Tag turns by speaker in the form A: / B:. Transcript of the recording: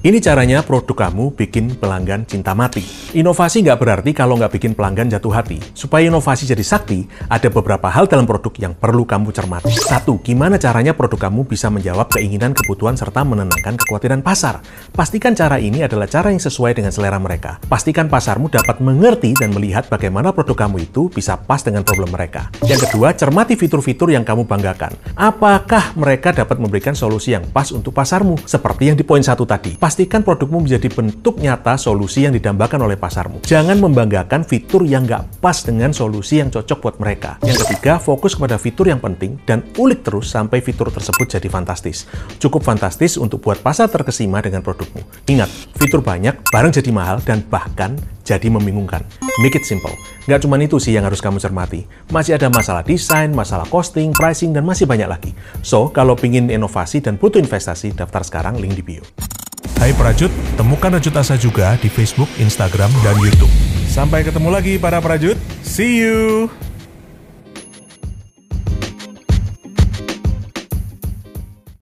A: Ini caranya produk kamu bikin pelanggan cinta mati. Inovasi nggak berarti kalau nggak bikin pelanggan jatuh hati. Supaya inovasi jadi sakti, ada beberapa hal dalam produk yang perlu kamu cermati. Satu, gimana caranya produk kamu bisa menjawab keinginan, kebutuhan, serta menenangkan kekhawatiran pasar. Pastikan cara ini adalah cara yang sesuai dengan selera mereka. Pastikan pasarmu dapat mengerti dan melihat bagaimana produk kamu itu bisa pas dengan problem mereka. Yang kedua, cermati fitur-fitur yang kamu banggakan. Apakah mereka dapat memberikan solusi yang pas untuk pasarmu? Seperti yang di poin satu tadi pastikan produkmu menjadi bentuk nyata solusi yang didambakan oleh pasarmu. Jangan membanggakan fitur yang nggak pas dengan solusi yang cocok buat mereka. Yang ketiga, fokus kepada fitur yang penting dan ulik terus sampai fitur tersebut jadi fantastis. Cukup fantastis untuk buat pasar terkesima dengan produkmu. Ingat, fitur banyak, barang jadi mahal, dan bahkan jadi membingungkan. Make it simple. Nggak cuma itu sih yang harus kamu cermati. Masih ada masalah desain, masalah costing, pricing, dan masih banyak lagi. So, kalau pingin inovasi dan butuh investasi, daftar sekarang link di bio.
B: Hai Prajut, temukan Rajut Asa juga di Facebook, Instagram, dan YouTube. Sampai ketemu lagi para Prajut. See you!